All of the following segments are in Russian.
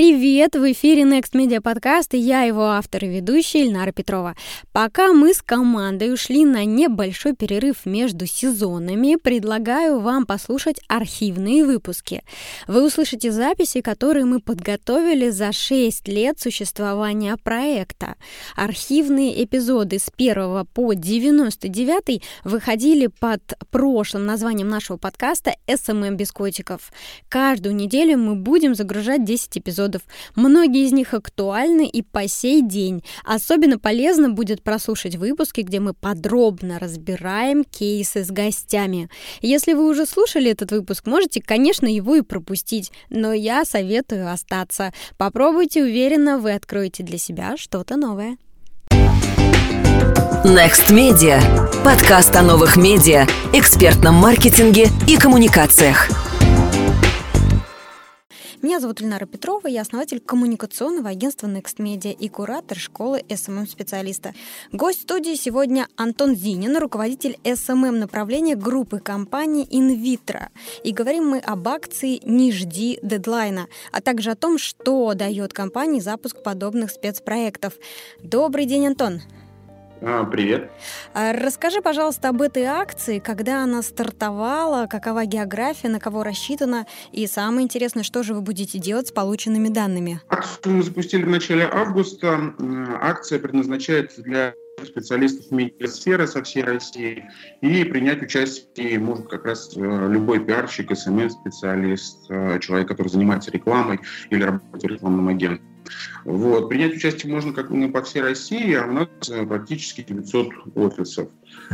Привет! В эфире Next Media Podcast и я его автор и ведущая Ильнара Петрова. Пока мы с командой ушли на небольшой перерыв между сезонами, предлагаю вам послушать архивные выпуски. Вы услышите записи, которые мы подготовили за 6 лет существования проекта. Архивные эпизоды с 1 по 99 выходили под прошлым названием нашего подкаста «СММ без котиков». Каждую неделю мы будем загружать 10 эпизодов эпизодов. Многие из них актуальны и по сей день. Особенно полезно будет прослушать выпуски, где мы подробно разбираем кейсы с гостями. Если вы уже слушали этот выпуск, можете, конечно, его и пропустить, но я советую остаться. Попробуйте, уверенно, вы откроете для себя что-то новое. Next Media. Подкаст о новых медиа, экспертном маркетинге и коммуникациях. Меня зовут Ильнара Петрова, я основатель коммуникационного агентства Next Media и куратор школы SMM-специалиста. Гость студии сегодня Антон Зинин, руководитель SMM направления группы компании InVitro. И говорим мы об акции «Не жди дедлайна», а также о том, что дает компании запуск подобных спецпроектов. Добрый день, Антон. А, привет. А, расскажи, пожалуйста, об этой акции, когда она стартовала, какова география, на кого рассчитана, и самое интересное, что же вы будете делать с полученными данными? Акцию мы запустили в начале августа. Акция предназначается для специалистов медиасферы со всей России, и принять участие может как раз э, любой пиарщик, СММ-специалист, э, человек, который занимается рекламой или работает рекламным агентом. Вот. Принять участие можно как мы по всей России, а у нас э, практически 900 офисов.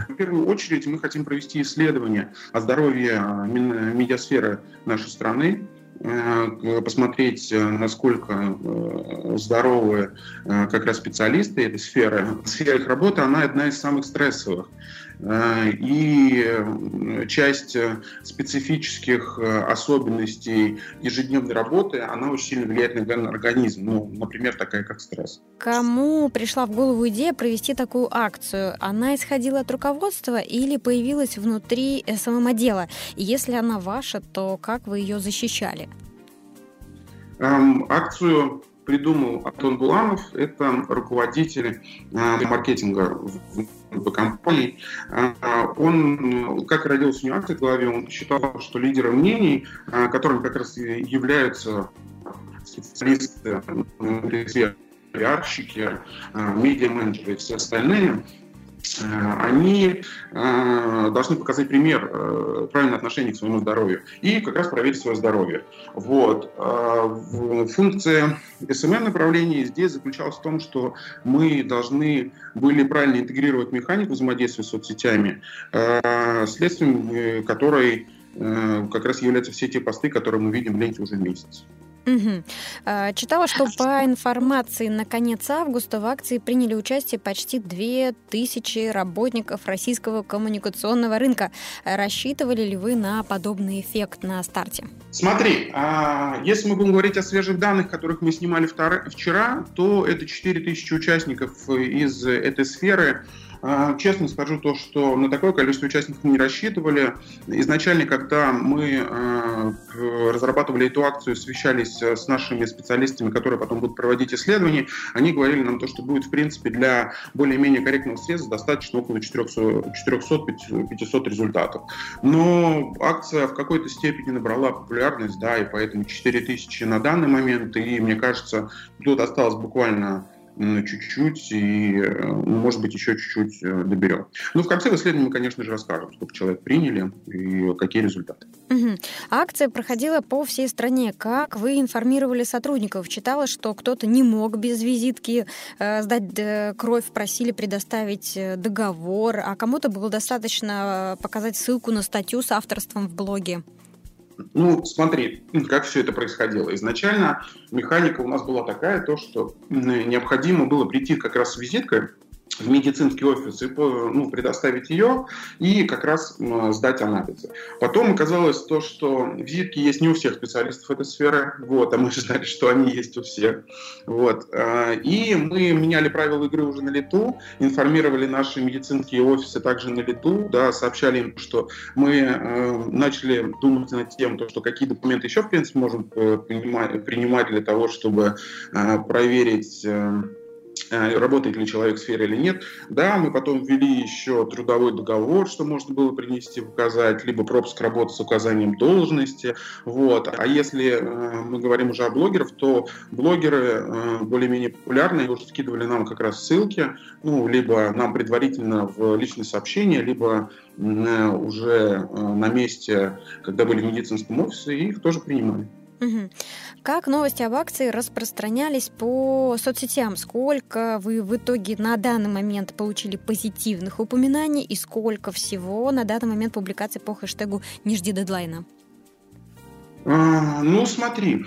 В первую очередь мы хотим провести исследование о здоровье медиасферы нашей страны, Э, посмотреть, э, насколько э, здоровы как раз специалисты этой сферы. Сфера их работы, она одна из самых стрессовых. И часть специфических особенностей ежедневной работы, она очень сильно влияет на организм. Ну, например, такая, как стресс. Кому пришла в голову идея провести такую акцию? Она исходила от руководства или появилась внутри СММ-отдела? И если она ваша, то как вы ее защищали? Эм, акцию придумал Антон Буланов, это руководитель э, маркетинга в компании. Э, он, как родился у него в голове, он считал, что лидеры мнений, э, которыми как раз являются специалисты, пиарщики, медиа-менеджеры и все остальные, Э, они э, должны показать пример э, правильного отношения к своему здоровью и как раз проверить свое здоровье. Вот. Функция SMM направления здесь заключалась в том, что мы должны были правильно интегрировать механику взаимодействия с соцсетями, следствием которой как раз являются все те посты, которые мы видим в ленте уже месяц. Угу. Читала, что по информации на конец августа в акции приняли участие почти 2000 работников российского коммуникационного рынка. Рассчитывали ли вы на подобный эффект на старте? Смотри, а, если мы будем говорить о свежих данных, которых мы снимали вчера, то это 4000 участников из этой сферы. А, честно скажу то, что на такое количество участников не рассчитывали. Изначально, когда мы а, разрабатывали эту акцию, освещались э, с нашими специалистами, которые потом будут проводить исследования, они говорили нам то, что будет, в принципе, для более-менее корректного средства достаточно около 400-500 результатов. Но акция в какой-то степени набрала популярность, да, и поэтому 4000 на данный момент, и мне кажется, тут осталось буквально чуть-чуть и, э, может быть, еще чуть-чуть э, доберем. Ну, в конце исследования мы, конечно же, расскажем, сколько человек приняли и какие результаты. Угу. Акция проходила по всей стране. Как вы информировали сотрудников? Читала, что кто-то не мог без визитки э, сдать э, кровь, просили предоставить договор, а кому-то было достаточно показать ссылку на статью с авторством в блоге. Ну, смотри, как все это происходило. Изначально механика у нас была такая, то, что необходимо было прийти как раз с визиткой, в медицинский офис и ну, предоставить ее и как раз сдать анализы. Потом оказалось то, что визитки есть не у всех специалистов этой сферы, вот, а мы же знали, что они есть у всех. Вот. А, и мы меняли правила игры уже на лету, информировали наши медицинские офисы также на лету, да, сообщали им, что мы э, начали думать над тем, то, что какие документы еще, в принципе, можем э, принимать, для того, чтобы э, проверить э, Э, работает ли человек в сфере или нет. Да, мы потом ввели еще трудовой договор, что можно было принести, указать, либо пропуск работы с указанием должности. Вот. А если э, мы говорим уже о блогерах, то блогеры э, более-менее популярные уже скидывали нам как раз ссылки, ну, либо нам предварительно в личные сообщения, либо уже на месте, когда были в медицинском офисе, их тоже принимали. Угу. Как новости об акции распространялись по соцсетям? Сколько вы в итоге на данный момент получили позитивных упоминаний и сколько всего на данный момент публикаций по хэштегу «Не жди дедлайна»? А, ну, смотри,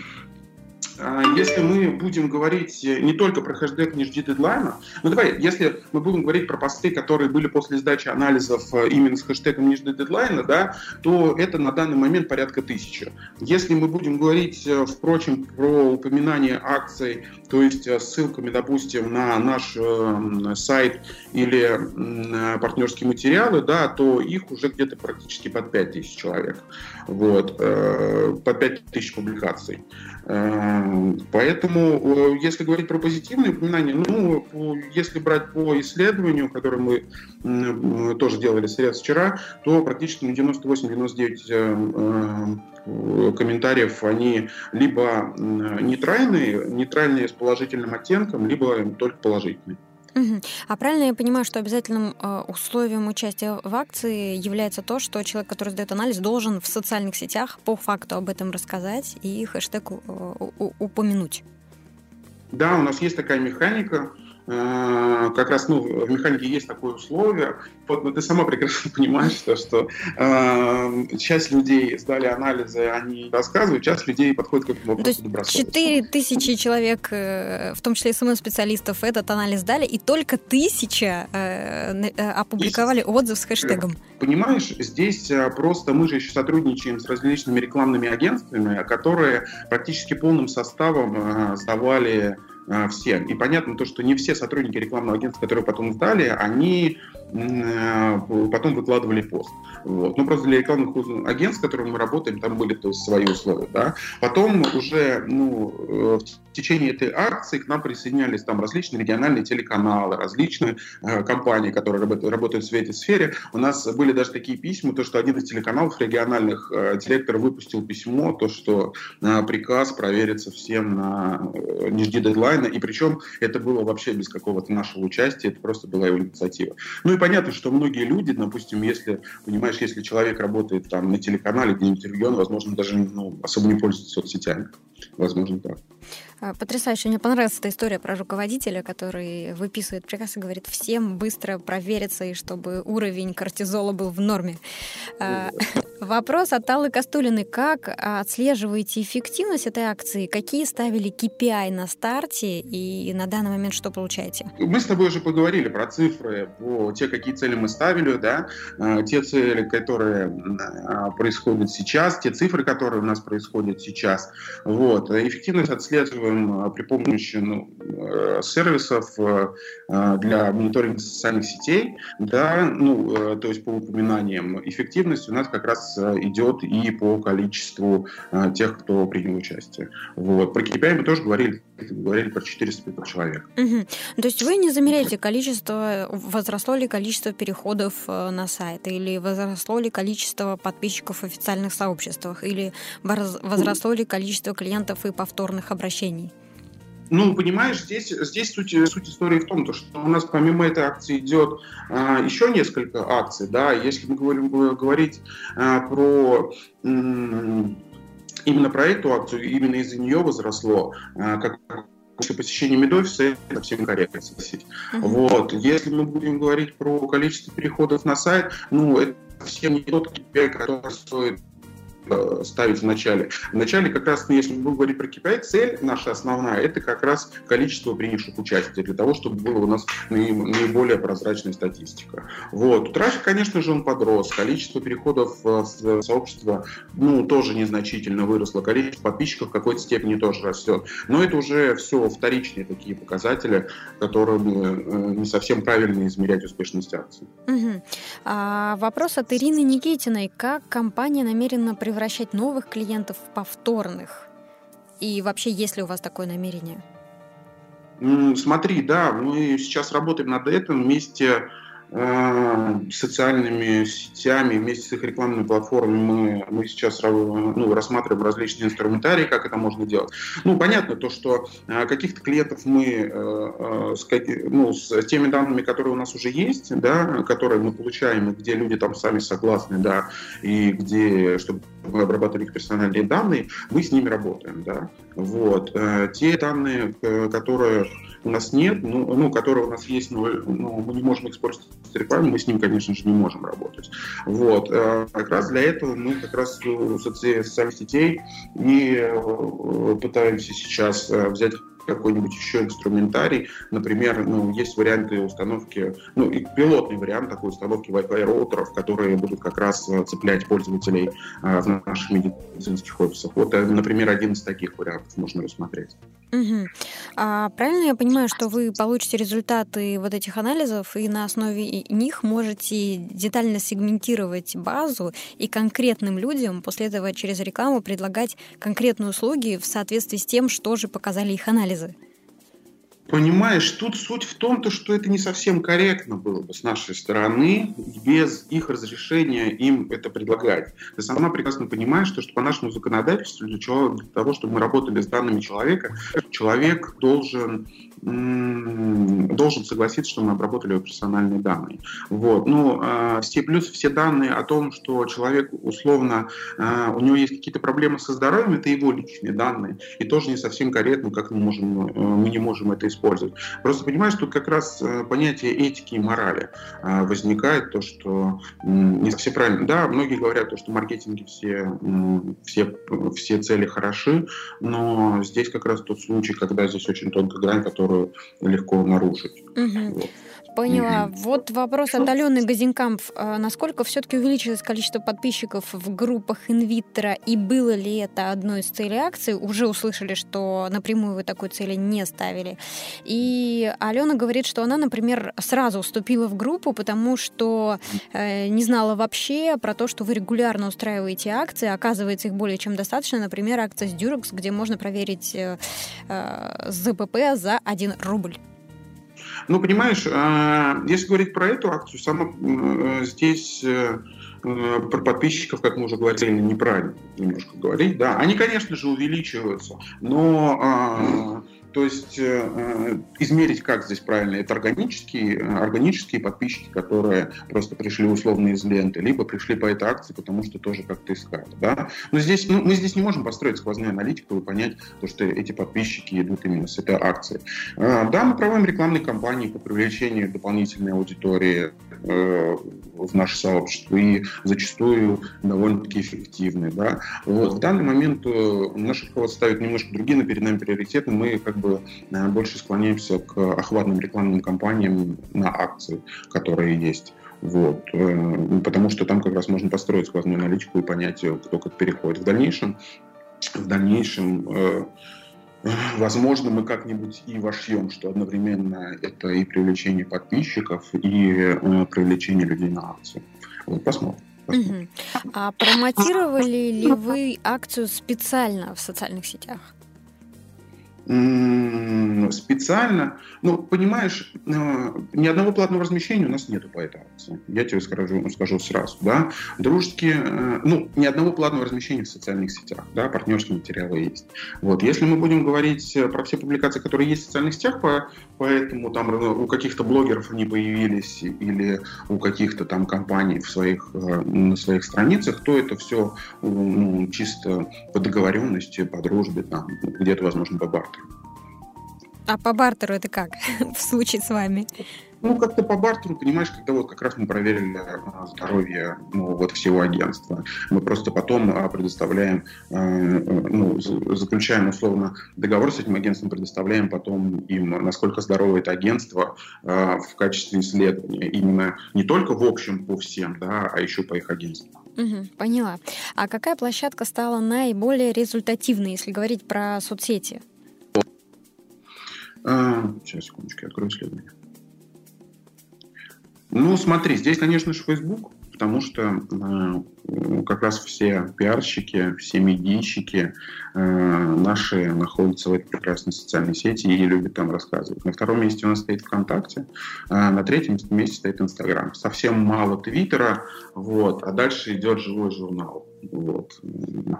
если мы будем говорить э, не только про хэштег «Не жди дедлайна», ну давай, если мы будем говорить про посты, которые были после сдачи анализов э, именно с хэштегом «Не жди дедлайна», да, то это на данный момент порядка тысячи. Если мы будем говорить, э, впрочем, про упоминание акций, то есть ссылками, допустим, на наш сайт или партнерские материалы, да, то их уже где-то практически под 5000 человек. Вот, под 5000 публикаций. Поэтому, э, если говорить про позитивные упоминания, ну, если брать по исследованию, которое мы тоже делали средств вчера, то практически 98-99 э, э, комментариев, они либо нейтральные, нейтральные с положительным оттенком, либо только положительные. Угу. А правильно я понимаю, что обязательным э, условием участия в акции является то, что человек, который сдает анализ, должен в социальных сетях по факту об этом рассказать и хэштег э, упомянуть? Да, у нас есть такая механика. Э, как раз ну, в механике есть такое условие. Вот, но ты сама прекрасно понимаешь, что, что э, часть людей сдали анализы, они рассказывают, часть людей подходит к этому вопросу добросовестно. Четыре тысячи человек, э, в том числе СММ-специалистов, этот анализ дали, и только тысяча э, э опубликовали здесь, отзыв с хэштегом. Понимаешь, здесь просто мы же еще сотрудничаем с различными рекламными агентствами, которые практически полным составом сдавали а, всем. И понятно то, что не все сотрудники рекламного агентства, которые потом сдали, они э, потом выкладывали пост. Вот. Ну, просто для рекламных агентств, с которыми мы работаем, там были то есть, свои условия. Да? Потом уже ну, э, в течение этой акции к нам присоединялись там различные региональные телеканалы, различные э, компании, которые работают, в этой сфере. У нас были даже такие письма, то, что один из телеканалов региональных, э, директор выпустил письмо, то, что э, приказ проверится всем на э, не жди дедлайн, онлайна, и причем это было вообще без какого-то нашего участия, это просто была его инициатива. Ну и понятно, что многие люди, допустим, если, понимаешь, если человек работает там на телеканале где-нибудь регион, возможно, даже ну, особо не пользуется соцсетями. Возможно, так. А, потрясающе. Мне понравилась эта история про руководителя, который выписывает приказ и говорит всем быстро провериться, и чтобы уровень кортизола был в норме. А, вопрос от Аллы Кастулиной. Как отслеживаете эффективность этой акции? Какие ставили KPI на старте и на данный момент что получаете? Мы с тобой уже поговорили про цифры, по те, какие цели мы ставили, да, а, те цели, которые происходят сейчас, те цифры, которые у нас происходят сейчас. Вот. Эффективность отслеживаем а, при помощи ну, э, сервисов э, для мониторинга социальных сетей, да, ну, э, то есть по упоминаниям. Эффективность у нас как раз идет и по количеству тех, кто принял участие. Вот. Про KPI мы тоже говорили, говорили про 400 человек. Угу. То есть вы не замеряете количество, возросло ли количество переходов на сайт, или возросло ли количество подписчиков в официальных сообществах, или возросло ли количество клиентов и повторных обращений? Ну, понимаешь, здесь, здесь суть, суть истории в том, то, что у нас помимо этой акции идет а, еще несколько акций, да, если мы говорим, говорить а, про именно про эту акцию, именно из-за нее возросло, а, как после посещения медофиса, это всем корректно согласить. Uh-huh. Вот. Если мы будем говорить про количество переходов на сайт, ну, это совсем не тот KPI, который стоит э, ставить в начале. В начале как раз, ну, если мы говорить про KPI, цель наша основная – это как раз количество принявших участников, для того, чтобы была у нас наиболее прозрачная статистика. Вот. Трафик, конечно же, он подрос, количество переходов в сообщество ну, тоже незначительно выросло, количество подписчиков в какой-то степени тоже растет. Но это уже все вторичные такие показатели, которыми э, не совсем правильно измерять успешность акции. Угу. А, вопрос от Ирины Никитиной. Как компания намерена превращать новых клиентов повторных? И вообще, есть ли у вас такое намерение? Смотри, да, мы сейчас работаем над этим вместе социальными сетями, вместе с их рекламными платформами мы, мы сейчас ну, рассматриваем различные инструментарии, как это можно делать. Ну, понятно то, что э, каких-то клиентов мы э, с, ну, с теми данными, которые у нас уже есть, да, которые мы получаем, и где люди там сами согласны, да, и где, чтобы мы обрабатывали их персональные данные, мы с ними работаем, да. Вот. Те данные, которые у нас нет, ну, ну которые у нас есть, но ну, мы не можем использовать рекламу, мы с ним, конечно же, не можем работать. Вот. Э, как раз для этого мы как раз у социальных сетей и э, пытаемся сейчас э, взять какой-нибудь еще инструментарий. Например, ну, есть варианты установки, ну, и пилотный вариант такой установки Wi-Fi роутеров, которые будут как раз цеплять пользователей в наших медицинских офисах. Вот, например, один из таких вариантов можно рассмотреть. Угу. А правильно я понимаю, что вы получите результаты вот этих анализов и на основе них можете детально сегментировать базу и конкретным людям после этого через рекламу предлагать конкретные услуги в соответствии с тем, что же показали их анализы? coisa. Понимаешь, тут суть в том, то, что это не совсем корректно было бы с нашей стороны без их разрешения им это предлагать. Ты сама прекрасно понимаешь, что, что по нашему законодательству для, чего, для того, чтобы мы работали с данными человека, человек должен должен согласиться, что мы обработали его персональные данные. Вот. Ну, э, все плюс все данные о том, что человек условно, э, у него есть какие-то проблемы со здоровьем, это его личные данные. И тоже не совсем корректно, как мы можем, э, мы не можем это использовать. Просто понимаешь, тут как раз э, понятие этики и морали э, возникает, то, что не все правильно. Да, многие говорят, то, что маркетинги все, все, все цели хороши, но здесь как раз тот случай, когда здесь очень тонкая грань, которую легко нарушить. Угу. Вот. Поняла. Вот вопрос от Алены Газинкамп. А насколько все-таки увеличилось количество подписчиков в группах инвитера и было ли это одной из целей акции? Уже услышали, что напрямую вы такой цели не ставили. И Алена говорит, что она, например, сразу вступила в группу, потому что э, не знала вообще про то, что вы регулярно устраиваете акции. Оказывается, их более чем достаточно. Например, акция с Durex, где можно проверить э, э, ЗПП за 1 рубль. Ну, понимаешь, а, если говорить про эту акцию, сама э, здесь э, э, про подписчиков, как мы уже говорили, неправильно немножко говорить. Да, они, конечно же, увеличиваются, но а, то есть э, э, измерить, как здесь правильно, это органические, э, органические подписчики, которые просто пришли условно из ленты, либо пришли по этой акции, потому что тоже как-то искали. Да? Но здесь, ну, мы здесь не можем построить сквозную аналитику и понять, то, что эти подписчики идут именно с этой акции. Да, мы проводим рекламные кампании по привлечению дополнительной аудитории э, в наше сообщество и зачастую довольно-таки эффективны. Да? Вот. В данный момент э, наш руководство ставит немножко другие, перед нами приоритеты. Мы как бы э, больше склоняемся к охватным рекламным кампаниям на акции, которые есть. Вот. Э, потому что там как раз можно построить сквозную аналитику и понять, кто как переходит. В дальнейшем, в дальнейшем Возможно, мы как-нибудь и вошьем, что одновременно это и привлечение подписчиков, и привлечение людей на акцию. Вот посмотрим. Угу. А промотировали ли вы акцию специально в социальных сетях? Специально. Ну, понимаешь, э, ни одного платного размещения у нас нету по этой акции. Я тебе скажу, скажу сразу, да. Дружеские, э, ну, ни одного платного размещения в социальных сетях, да, партнерские материалы есть. Вот, если мы будем говорить э, про все публикации, которые есть в социальных сетях, по, поэтому там у каких-то блогеров они появились или у каких-то там компаний в своих, на своих страницах, то это все ну, чисто по договоренности, по дружбе, там, где-то, возможно, по бартеру. А по бартеру это как в случае с вами? Ну, как-то по бартеру, понимаешь, когда вот как раз мы проверили а, здоровье ну, вот всего агентства. Мы просто потом а, предоставляем, а, ну, заключаем условно договор с этим агентством, предоставляем потом им, насколько здорово это агентство в качестве исследования. Именно не только в общем по всем, да, а еще по их агентству. Угу, поняла. А какая площадка стала наиболее результативной, если говорить про соцсети? А, сейчас, секундочку, я открою исследование. Ну, смотри, здесь, конечно же, Facebook, потому что э, как раз все пиарщики, все медийщики э, наши находятся в этой прекрасной социальной сети и любят там рассказывать. На втором месте у нас стоит ВКонтакте, э, на третьем месте стоит Инстаграм. Совсем мало Твиттера, вот, а дальше идет живой журнал. Вот.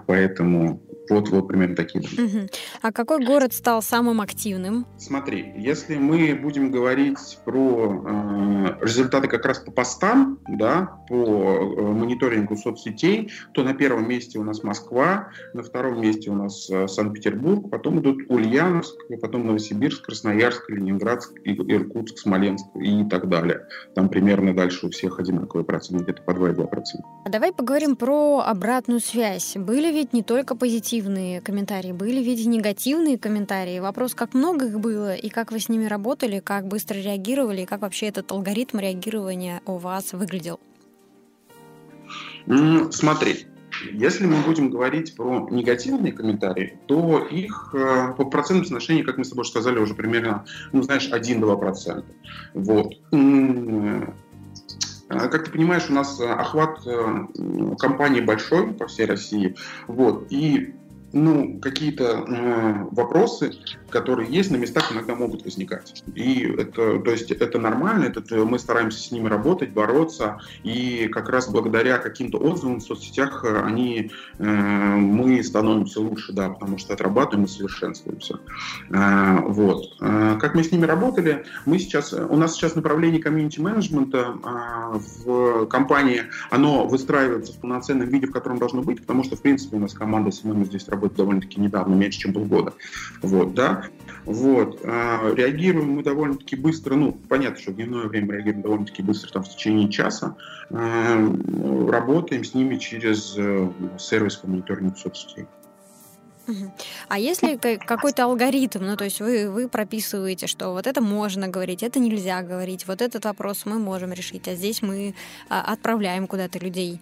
Поэтому вот, вот примерно такие. Угу. А какой город стал самым активным? Смотри, если мы будем говорить про э, результаты как раз по постам, да, по э, мониторингу соцсетей, то на первом месте у нас Москва, на втором месте у нас э, Санкт-Петербург, потом идут Ульяновск, потом Новосибирск, Красноярск, Ленинградск, Иркутск, Смоленск и так далее. Там примерно дальше у всех одинаковые проценты, где-то по 2,2%. А давай поговорим про обратную обратную связь. Были ведь не только позитивные комментарии, были ведь и негативные комментарии. Вопрос, как много их было, и как вы с ними работали, как быстро реагировали, и как вообще этот алгоритм реагирования у вас выглядел? Смотри, если мы будем говорить про негативные комментарии, то их э, по процентному соотношению, как мы с тобой сказали, уже примерно, ну, знаешь, 1-2%. Вот. А, как ты понимаешь, у нас э, охват э, компании большой по всей России. Вот, и ну, какие-то э, вопросы, которые есть на местах, иногда могут возникать. И это, то есть, это нормально, это, э, мы стараемся с ними работать, бороться, и как раз благодаря каким-то отзывам в соцсетях э, они, э, мы становимся лучше, да, потому что отрабатываем и совершенствуемся. Э, вот. Э, как мы с ними работали, мы сейчас, у нас сейчас направление комьюнити-менеджмента э, в компании, оно выстраивается в полноценном виде, в котором должно быть, потому что, в принципе, у нас команда с мы здесь работает работает довольно-таки недавно, меньше, чем полгода. Вот, да. Вот. А, реагируем мы довольно-таки быстро, ну, понятно, что в дневное время реагируем довольно-таки быстро, там, в течение часа. А, работаем с ними через э, сервис по мониторингу соцсетей. А если какой-то алгоритм, ну то есть вы, вы прописываете, что вот это можно говорить, это нельзя говорить, вот этот вопрос мы можем решить, а здесь мы а, отправляем куда-то людей?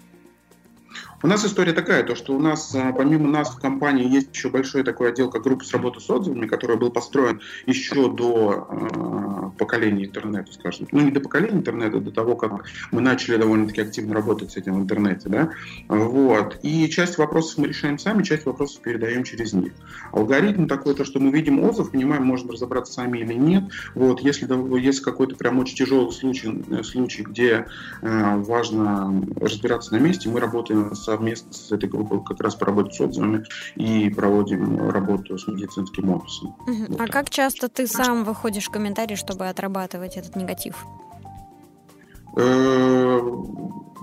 У нас история такая, то что у нас, а, помимо нас в компании, есть еще большой такой отдел, как группа с работы с отзывами, который был построен еще до э, поколения интернета, скажем. Ну, не до поколения интернета, до того, как мы начали довольно-таки активно работать с этим в интернете, да. Вот. И часть вопросов мы решаем сами, часть вопросов передаем через них. Алгоритм такой, то, что мы видим отзыв, понимаем, можем разобраться сами или нет. Вот. Если, если какой-то прям очень тяжелый случай, э, случай где э, важно разбираться на месте, мы работаем совместно с этой группой как раз поработать с отзывами и проводим работу с медицинским офисом. Угу. Вот а как часто ты сам выходишь в комментарии, чтобы отрабатывать этот негатив?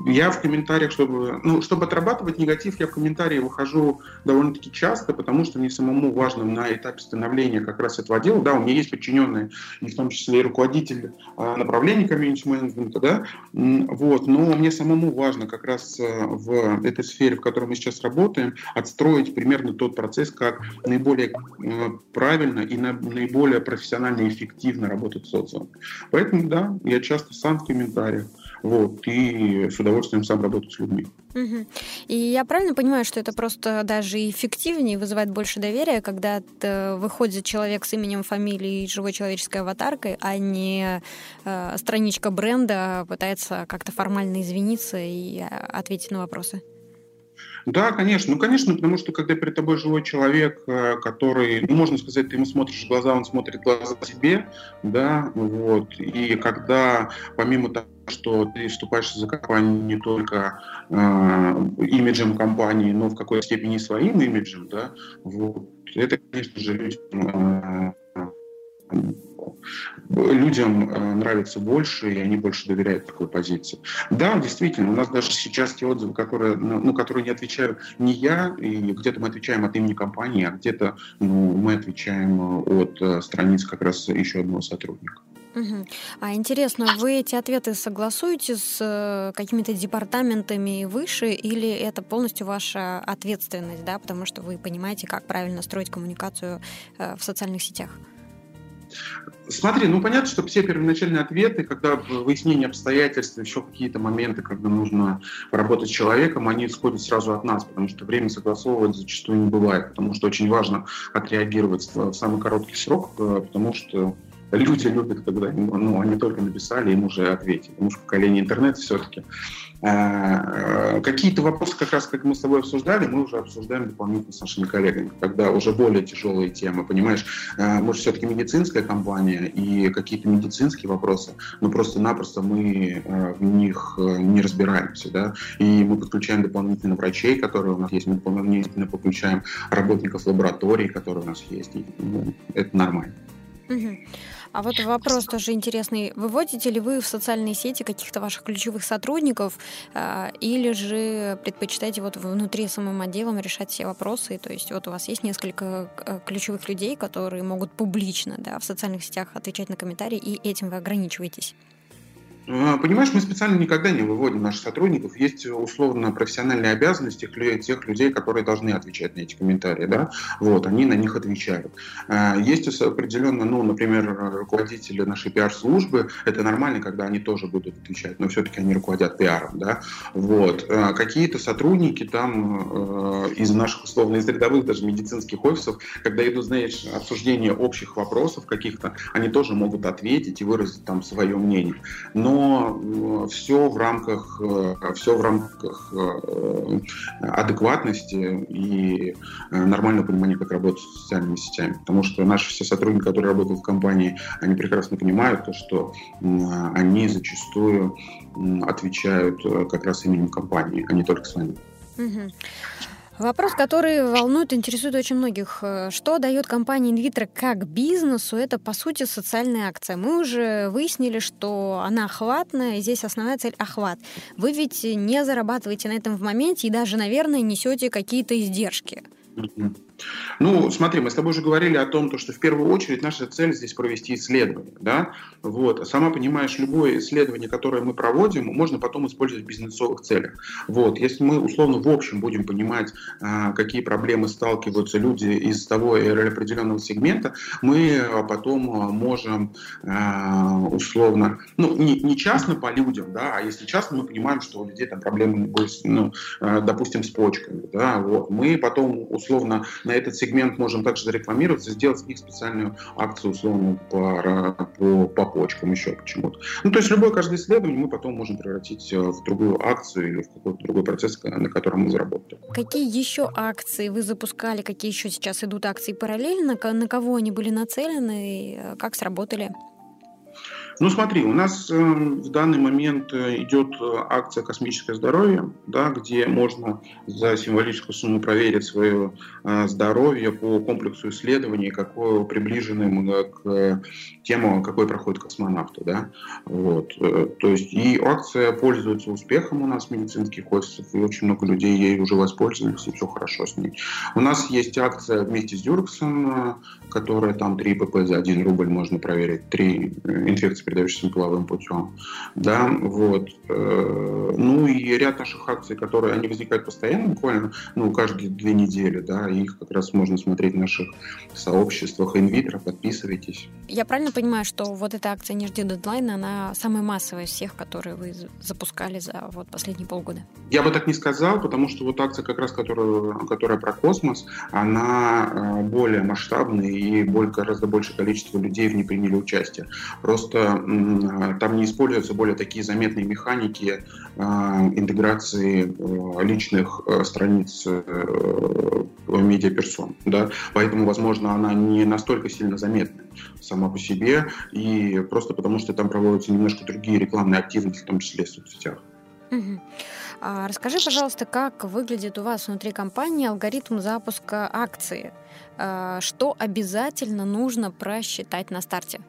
Я в комментариях, чтобы, ну, чтобы отрабатывать негатив, я в комментарии выхожу довольно-таки часто, потому что мне самому важно на этапе становления как раз этого дела. Да, у меня есть подчиненные, и в том числе и руководитель а, направления комьюнити-менеджмента, да, вот, но мне самому важно как раз э, в этой сфере, в которой мы сейчас работаем, отстроить примерно тот процесс, как наиболее э, правильно и наиболее профессионально и эффективно работать с социумом. Поэтому, да, я часто сам в комментариях вот, и с удовольствием сам работать с людьми. Угу. И я правильно понимаю, что это просто даже эффективнее, вызывает больше доверия, когда выходит человек с именем, фамилией, живой человеческой аватаркой, а не э, страничка бренда пытается как-то формально извиниться и э, ответить на вопросы? Да, конечно. Ну, конечно, потому что когда перед тобой живой человек, э, который, ну, можно сказать, ты ему смотришь в глаза, он смотрит в глаза тебе, да, вот. И когда помимо того, что ты вступаешь за компанию не только э, имиджем компании, но в какой-то степени своим имиджем, да, вот. Это, конечно же, людям э, людям э, нравится больше, и они больше доверяют такой позиции. Да, действительно, у нас даже сейчас те отзывы, которые, ну, ну которые не отвечаю не я, и где-то мы отвечаем от имени компании, а где-то ну, мы отвечаем от э, страниц как раз еще одного сотрудника. Угу. А интересно, вы эти ответы согласуете с э, какими-то департаментами выше, или это полностью ваша ответственность, да, потому что вы понимаете, как правильно строить коммуникацию в социальных сетях? Смотри, ну понятно, что все первоначальные ответы, когда выяснение обстоятельств, еще какие-то моменты, когда нужно поработать с человеком, они исходят сразу от нас, потому что время согласовывать зачастую не бывает, потому что очень важно отреагировать в самый короткий срок, э, потому что люди любят, когда ну, они только написали, им уже ответили. Потому что поколение интернета все-таки. Э, какие-то вопросы, как раз как мы с тобой обсуждали, мы уже обсуждаем дополнительно с нашими коллегами, когда уже более тяжелые темы, понимаешь, э, мы же все-таки медицинская компания, и какие-то медицинские вопросы, ну просто-напросто мы э, в них не разбираемся, да, и мы подключаем дополнительно врачей, которые у нас есть, мы дополнительно подключаем работников лабораторий, которые у нас есть, и, ну, это нормально. Угу. А вот вопрос тоже интересный. Выводите ли вы в социальные сети каких-то ваших ключевых сотрудников э, или же предпочитаете вот внутри самым отделом решать все вопросы? То есть вот у вас есть несколько э, ключевых людей, которые могут публично да, в социальных сетях отвечать на комментарии, и этим вы ограничиваетесь? А, понимаешь, мы специально никогда не выводим наших сотрудников. Есть условно профессиональные обязанности тех людей, которые должны отвечать на эти комментарии. Да? Вот, они на них отвечают. А, есть определенно, ну, например, руководители нашей пиар-службы. Это нормально, когда они тоже будут отвечать, но все-таки они руководят пиаром. Да? Вот. А, какие-то сотрудники там из наших, условно, из рядовых даже медицинских офисов, когда идут, знаешь, обсуждение общих вопросов каких-то, они тоже могут ответить и выразить там свое мнение. Но но все в рамках, э, все в рамках э, адекватности и э, нормального понимания, как работать с социальными сетями. Потому что наши все сотрудники, которые работают в компании, они прекрасно понимают то, что они зачастую отвечают как раз именем компании, а не только с вами. Угу. Вопрос, который волнует, интересует очень многих. Э, что дает компания Инвитро как бизнесу? Это, по сути, социальная акция. Мы уже выяснили, что она охватная, и здесь основная цель – охват. Вы ведь не зарабатываете на этом в моменте и даже, наверное, несете какие-то издержки. Ну, смотри, мы с тобой уже говорили о том, что в первую очередь наша цель здесь провести исследование. Да? Вот. Сама понимаешь, любое исследование, которое мы проводим, можно потом использовать в бизнесовых целях. Вот. Если мы условно в общем будем понимать, а, какие проблемы сталкиваются люди из того или определенного сегмента, мы а, потом а, можем условно, ну, не, не частно по людям, да, а если частно мы понимаем, что у людей там проблемы, ну, допустим, с почками, да, вот, мы потом условно на этот сегмент можем также зарекламироваться, сделать с них специальную акцию, условно, по, по, по почкам, еще почему-то. Ну, то есть любое каждое исследование мы потом можем превратить э, в другую акцию или в какой-то другой процесс, на котором мы заработаем. Какие еще акции вы запускали, какие еще сейчас идут акции параллельно, на кого они были нацелены, э, как сработали? Ну смотри, у нас э, в данный момент э, идет э, акция «Космическое здоровье», да, где можно за символическую сумму проверить свое э, здоровье по комплексу исследований, какое приближенным э, к тему, какой проходит космонавты. Да? Вот. То есть и акция пользуется успехом у нас медицинских офисах, и очень много людей ей уже воспользовались, и все хорошо с ней. У нас есть акция вместе с Дюрксом, которая там 3 ПП за 1 рубль можно проверить, 3 инфекции передающимся половым путем. Да, вот. Э, ну и ряд наших акций, которые они возникают постоянно, буквально, ну, каждые две недели, да, их как раз можно смотреть в наших сообществах инвитро, подписывайтесь. Я правильно понимаю, что вот эта акция «Не жди дедлайна», она самая массовая из всех, которые вы запускали за вот последние полгода? Я бы так не сказал, потому что вот акция как раз, которая, которая про космос, она э, более масштабная и гораздо больше количество людей в ней приняли участие. Просто там не используются более такие заметные механики а, интеграции а, личных страниц э, медиаперсон. Да? Поэтому, возможно, она не настолько сильно заметна сама по себе, и просто потому, что там проводятся немножко другие рекламные активности, в том числе в соцсетях. А расскажи, пожалуйста, как выглядит у вас внутри компании алгоритм запуска акции? Что обязательно нужно просчитать на старте?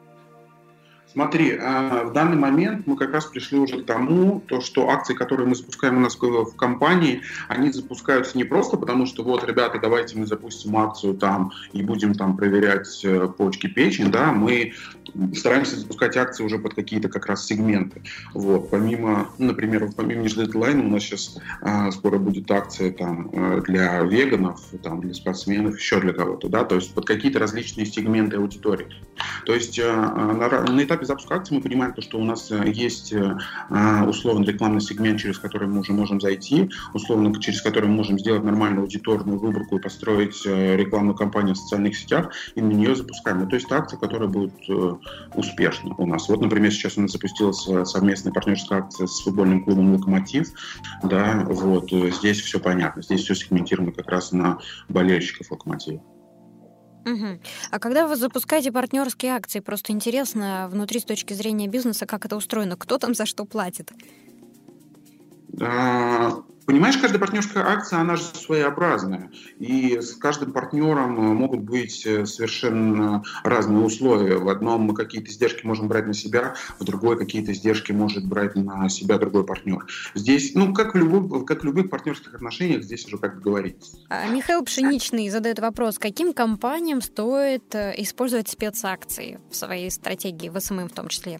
Смотри, а, в данный момент мы как раз пришли уже к тому, то, что акции, которые мы запускаем у нас в компании, они запускаются не просто потому, что вот, ребята, давайте мы запустим акцию там и будем там проверять э, почки, печень, да, мы стараемся запускать акции уже под какие-то как раз сегменты. Вот, помимо, например, помимо Ниждедлайна у нас сейчас а, скоро будет акция там э, для веганов, там, для спортсменов, еще для кого-то, да, то есть под какие-то различные сегменты аудитории. То есть э, на, на этапе запуска акции мы понимаем, то, что у нас э, есть э, а, условно рекламный сегмент, через который мы уже можем зайти, условно через который мы можем сделать нормальную аудиторную выборку и построить э, рекламную кампанию в социальных сетях, и на нее запускаем. То есть акция, которая будет успешна у нас. Вот, например, сейчас у нас запустилась совместная партнерская акция с футбольным клубом «Локомотив». Да, вот, здесь все понятно. Здесь все сегментировано как раз на болельщиков «Локомотива». Угу. А когда вы запускаете партнерские акции, просто интересно внутри с точки зрения бизнеса, как это устроено, кто там за что платит? Понимаешь, каждая партнерская акция, она же своеобразная. И с каждым партнером могут быть э, совершенно разные условия. В одном мы какие-то издержки можем брать на себя, в другой какие-то издержки может брать на себя другой партнер. Здесь, ну, как в, любом, как в любых партнерских отношениях, здесь уже как говорится. А, Михаил Пшеничный задает вопрос, каким компаниям стоит э, использовать спецакции в своей стратегии, в СММ в том числе?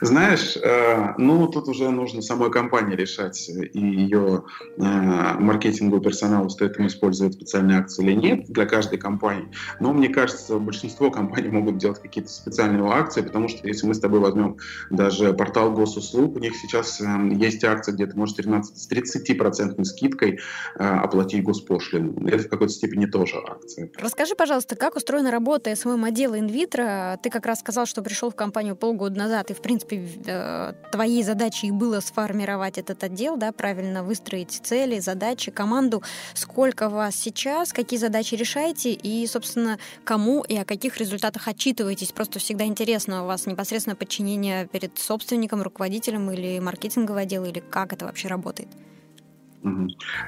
Знаешь, э, ну тут уже нужно самой компании решать и ее э, маркетинговому персоналу, стоит им использовать специальные акции или нет для каждой компании. Но мне кажется, большинство компаний могут делать какие-то специальные акции, потому что если мы с тобой возьмем даже портал госуслуг, у них сейчас э, есть акция, где ты можешь 13, с 30% скидкой оплатить госпошлину. Это в какой-то степени тоже акция. Расскажи, пожалуйста, как устроена работа СММ отдела Инвитро? Ты как раз сказал, что пришел в компанию полгода назад и в принципе, э, твоей задачей было сформировать этот отдел, да, правильно выстроить цели, задачи, команду. Сколько вас сейчас, какие задачи решаете и, собственно, кому и о каких результатах отчитываетесь? Просто всегда интересно, у вас непосредственно подчинение перед собственником, руководителем или маркетинговый отдел, или как это вообще работает?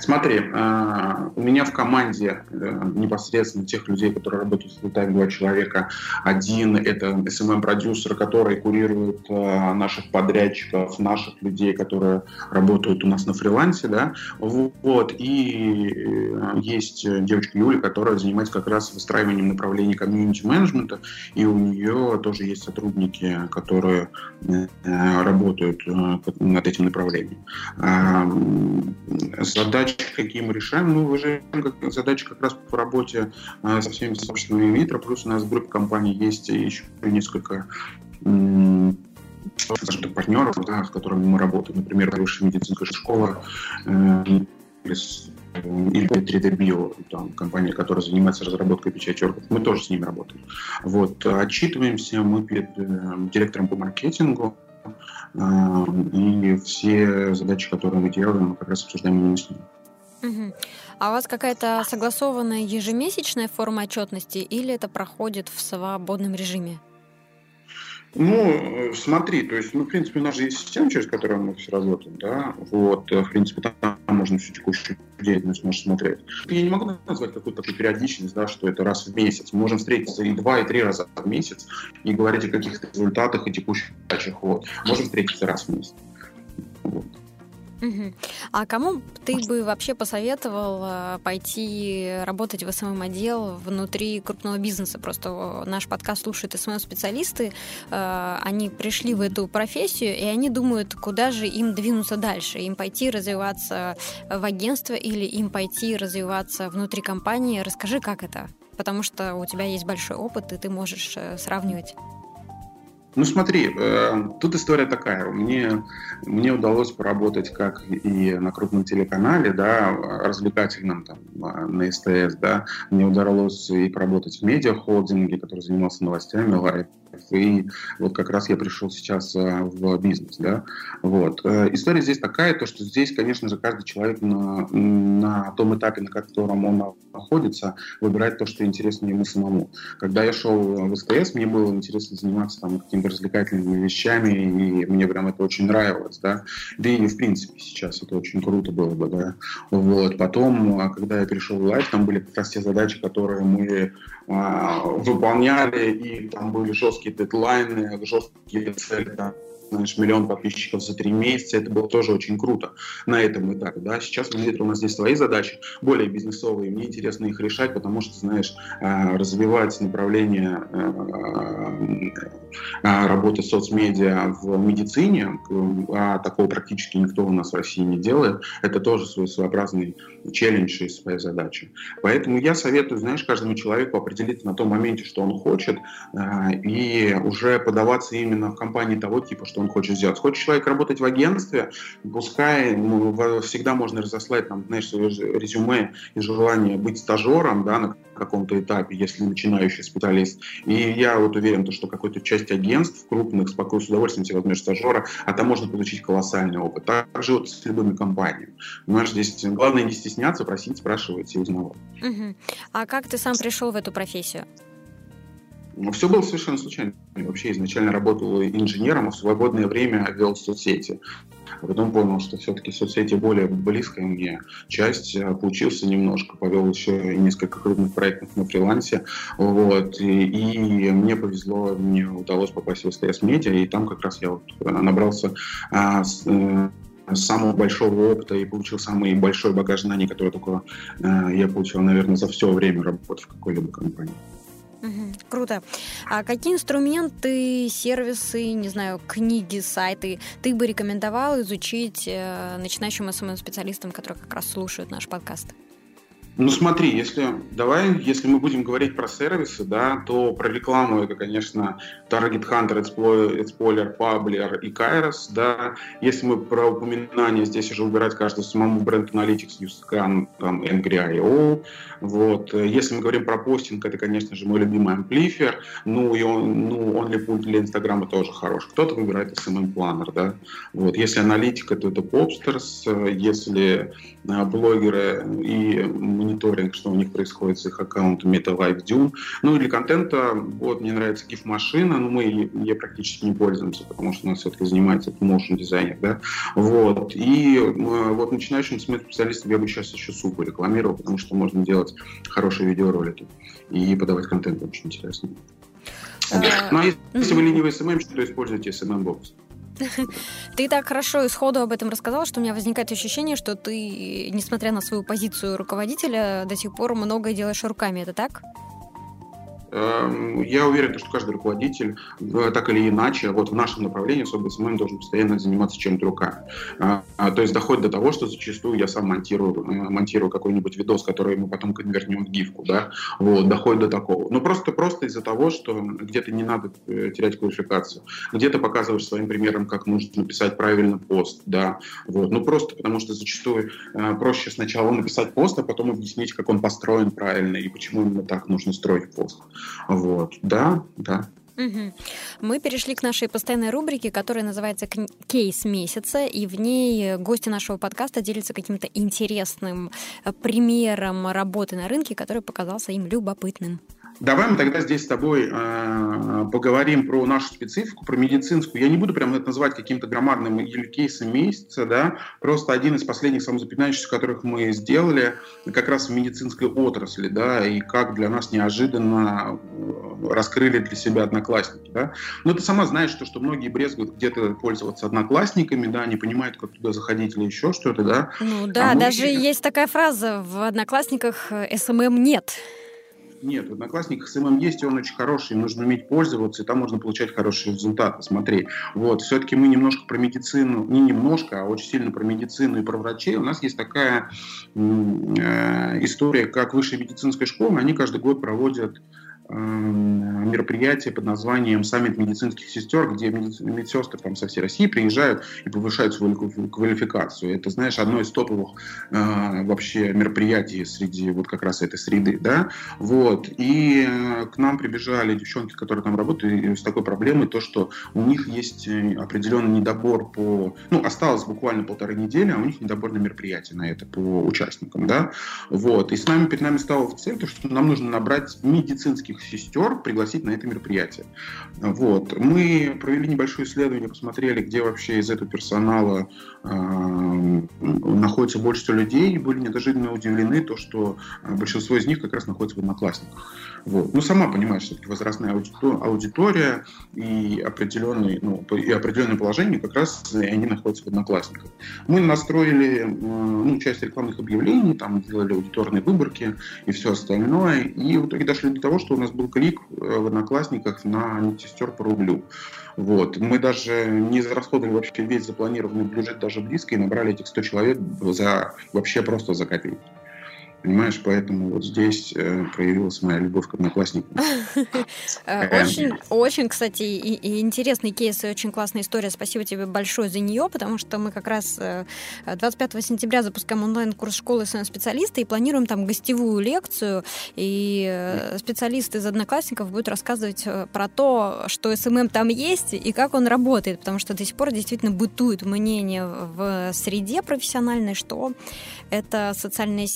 Смотри, а, у меня в команде э, непосредственно тех людей, которые работают в Fulltime два человека. Один — это SMM-продюсер, который курирует э, наших подрядчиков, наших людей, которые работают у нас на фрилансе, да, вот, и э, есть девочка Юля, которая занимается как раз выстраиванием направлений комьюнити-менеджмента, и у нее тоже есть сотрудники, которые работают над этим направлением Задачи, какие мы решаем, ну, вы же задачи как раз по работе э, со всеми сообществами инвитро, плюс у нас в компаний есть еще несколько скажем партнеров, да, с которыми мы работаем, например, высшая медицинская школа, э, или 3D Bio, там, компания, которая занимается разработкой печати органов, мы тоже с ними работаем. Вот, отчитываемся мы перед э, директором по маркетингу, и все задачи, которые мы делаем, мы как раз обсуждаем именно с ним. Угу. А у вас какая-то согласованная ежемесячная форма отчетности или это проходит в свободном режиме? Ну, смотри, то есть, ну, в принципе, у нас же есть система, через которую мы все работаем, да, вот, в принципе, там можно всю текущую деятельность можешь смотреть. Я не могу назвать какую-то такую периодичность, да, что это раз в месяц. Мы можем встретиться и два, и три раза в месяц и говорить о каких-то результатах и текущих задачах, вот. Можем встретиться раз в месяц. Вот. А кому ты бы вообще посоветовал э, пойти работать в СММ отдел внутри крупного бизнеса? Просто наш подкаст слушают СММ специалисты, э, они пришли в эту профессию и они думают, куда же им двинуться дальше, им пойти развиваться в агентство или им пойти развиваться внутри компании. Расскажи, как это? Потому что у тебя есть большой опыт и ты можешь э, сравнивать. Ну смотри, э, тут история такая. Мне, мне удалось поработать как и на крупном телеканале, да, развлекательном там, а, на СТС, да. Мне удалось и поработать в медиахолдинге, который занимался новостями, Life и вот как раз я пришел сейчас э, в бизнес, да, вот. Э, история здесь такая, то, что здесь, конечно же, каждый человек на, на том этапе, на котором он находится, выбирает то, что интересно ему самому. Когда я шел в СТС, мне было интересно заниматься там каким-то развлекательными вещами, и мне прям это очень нравилось, да. Да и в принципе сейчас это очень круто было бы, да. Вот. Потом, а когда я перешел в лайф, там были как раз те задачи, которые мы выполняли, и там были жесткие дедлайны, жесткие цели, да, знаешь, миллион подписчиков за три месяца, это было тоже очень круто на этом этапе, да. Сейчас у нас здесь свои задачи, более бизнесовые, мне интересно их решать, потому что, знаешь, э, развивать направление э, э, работы соцмедиа в медицине, а такого практически никто у нас в России не делает, это тоже свой своеобразный челлендж и своя задача. Поэтому я советую, знаешь, каждому человеку определиться на том моменте, что он хочет, и уже подаваться именно в компании того типа, что он хочет сделать. Хочет человек работать в агентстве, пускай ну, всегда можно разослать там, знаешь, свое резюме и желание быть стажером да, на каком-то этапе, если начинающий специалист. И я вот уверен, что какой-то часть агентств крупных спокойно с удовольствием себе возьмешь стажера, а там можно получить колоссальный опыт. Так же вот с любыми компаниями. Понимаешь, здесь главное не стесняться, просить, спрашивать и узнавать. Угу. А как ты сам пришел в эту профессию? Но все было совершенно случайно. Я вообще изначально работал инженером, а в свободное время вел соцсети. А потом понял, что все-таки соцсети более близкая мне часть. А, поучился немножко, повел еще несколько крупных проектов на фрилансе. Вот. И, и мне повезло, мне удалось попасть в СТС Медиа, и там как раз я вот э, набрался а, с, э, самого большого опыта и получил самый большой багаж знаний, который только э, я получил, наверное, за все время работы в какой-либо компании. Угу, круто. А какие инструменты, сервисы, не знаю, книги, сайты ты бы рекомендовал изучить э, начинающим СММ-специалистам, которые как раз слушают наш подкаст? Ну смотри, если давай, если мы будем говорить про сервисы, да, то про рекламу это, конечно, Target Hunter, Explorer, Pabler и Kairos, да. Если мы про упоминание здесь уже убирать каждый самому бренд Analytics, Newscan, там, Angry.io, вот. Если мы говорим про постинг, это, конечно же, мой любимый Amplifier, ну и он, ну, OnlyPoint для Инстаграма тоже хорош. Кто-то выбирает SMM Planner, да. Вот. Если аналитика, то это Popsters, если э, блогеры и мониторинг, что у них происходит с их аккаунтом, это LiveDune. Ну и для контента, вот, мне нравится GIF-машина, но мы ей практически не пользуемся, потому что у нас все-таки занимается motion дизайнер, да. Вот. И э, вот начинающим специалистам я бы сейчас еще Supa рекламировал, потому что можно делать хорошие видеоролики и подавать контент очень интересно. А, ну а если вы ленивый SMM, то используйте SMMbox. Ты так хорошо и сходу об этом рассказал, что у меня возникает ощущение, что ты, несмотря на свою позицию руководителя, до сих пор многое делаешь руками. Это так? Эм, я уверен, что каждый руководитель, э, так или иначе, вот в нашем направлении особо SMM должен постоянно заниматься чем-то руками. А, а, то есть доходит до того, что зачастую я сам монтирую, э, монтирую какой-нибудь видос, который мы потом конвертнем в гифку, да, вот, доходит до такого. Ну, просто, просто из-за того, что где-то не надо э, терять квалификацию, где-то показываешь своим примером, как нужно написать правильно пост, да, вот, ну, просто потому что зачастую проще сначала написать пост, а потом объяснить, как он построен правильно и почему именно так нужно строить пост. Вот, да, да. Мы перешли к нашей постоянной рубрике, которая называется «Кейс месяца», и в ней гости нашего подкаста делятся каким-то интересным э, примером работы на рынке, который показался им любопытным. Давай мы тогда здесь с тобой э, поговорим про нашу специфику, про медицинскую. Я не буду прямо это называть каким-то громадным кейсом месяца, да, просто один из последних самозапятнающихся, которых мы сделали, как раз в медицинской отрасли, да, и как для нас неожиданно э, раскрыли для себя одноклассники, да. Но ты сама знаешь, что, что многие брезгуют где-то пользоваться одноклассниками, да, не понимают, как туда заходить или еще что-то, да. Ну да, а даже есть такая фраза в одноклассниках «SMM эм эм нет». Нет, в Одноклассниках SMM есть, и он очень хороший, нужно уметь пользоваться, и там можно получать хорошие результаты. Смотри, вот, все-таки мы немножко про медицину, не немножко, а очень сильно про медицину и про врачей. У нас есть такая э, история, как высшая медицинская школа, они каждый год проводят мероприятие под названием «Саммит медицинских сестер», где медсестры там со всей России приезжают и повышают свою квалификацию. Это, знаешь, одно из топовых э, вообще мероприятий среди вот как раз этой среды, да, вот. И э, к нам прибежали девчонки, которые там работают, с такой проблемой, то, что у них есть э, определенный недобор по... Ну, осталось буквально полторы недели, а у них недобор на мероприятие на это по участникам, да, вот. И с нами, перед нами стало цель, то, что нам нужно набрать медицинских своих сестер пригласить на это мероприятие. Вот. Мы провели небольшое исследование, посмотрели, где вообще из этого персонала э, находится больше всего людей, и были неожиданно удивлены, то, что большинство из них как раз находится в одноклассниках. Вот. Ну, сама понимаешь, все-таки возрастная аудитория и определенные, ну, и определенное положение как раз они находятся в одноклассниках. Мы настроили ну, часть рекламных объявлений, там делали аудиторные выборки и все остальное, и в итоге дошли до того, что у нас был клик э, в одноклассниках на медсестер по рублю. Вот. Мы даже не израсходовали вообще весь запланированный бюджет даже близко и набрали этих 100 человек за, вообще просто за копейки. Понимаешь, поэтому вот здесь э, проявилась моя любовь к одноклассникам. Э, очень, очень, кстати, и, и интересный кейс, и очень классная история. Спасибо тебе большое за нее, потому что мы как раз 25 э, сентября запускаем онлайн-курс школы SMM-специалиста и планируем там гостевую лекцию, и специалист из одноклассников будет рассказывать про то, что SMM там есть и как он работает, потому что до сих пор действительно бытует мнение в среде профессиональной, что это социальная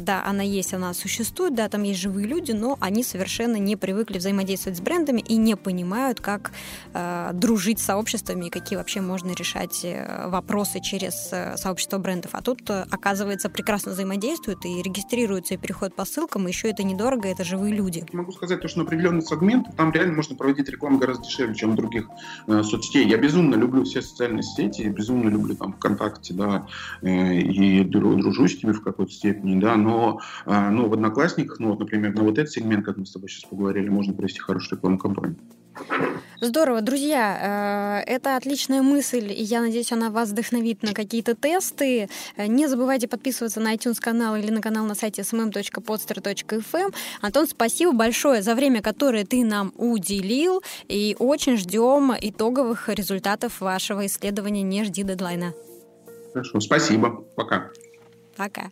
да, она есть, она существует, да, там есть живые люди, но они совершенно не привыкли взаимодействовать с брендами и не понимают, как э, дружить с сообществами и какие вообще можно решать э, вопросы через э, сообщество брендов. А тут, э, оказывается, прекрасно взаимодействуют и регистрируются, и переходят по ссылкам, и еще это недорого, это живые люди. Могу сказать, то, что на определенный сегмент там реально можно проводить рекламу гораздо дешевле, чем в других э, соцсетей. Я безумно люблю все социальные сети, безумно люблю там ВКонтакте, да, э, и дружу с ними в какой-то степени, да, но а, ну, в Одноклассниках, ну, вот, например, на вот этот сегмент, как мы с тобой сейчас поговорили, можно провести хорошую рекламную кампанию. Здорово, друзья, э, это отличная мысль, и я надеюсь, она вас вдохновит на какие-то тесты. Не забывайте подписываться на iTunes канал или на канал на сайте smm.podster.fm. Антон, спасибо большое за время, которое ты нам уделил, и очень ждем итоговых результатов вашего исследования. Не жди дедлайна. Хорошо, спасибо. Пока. Пока.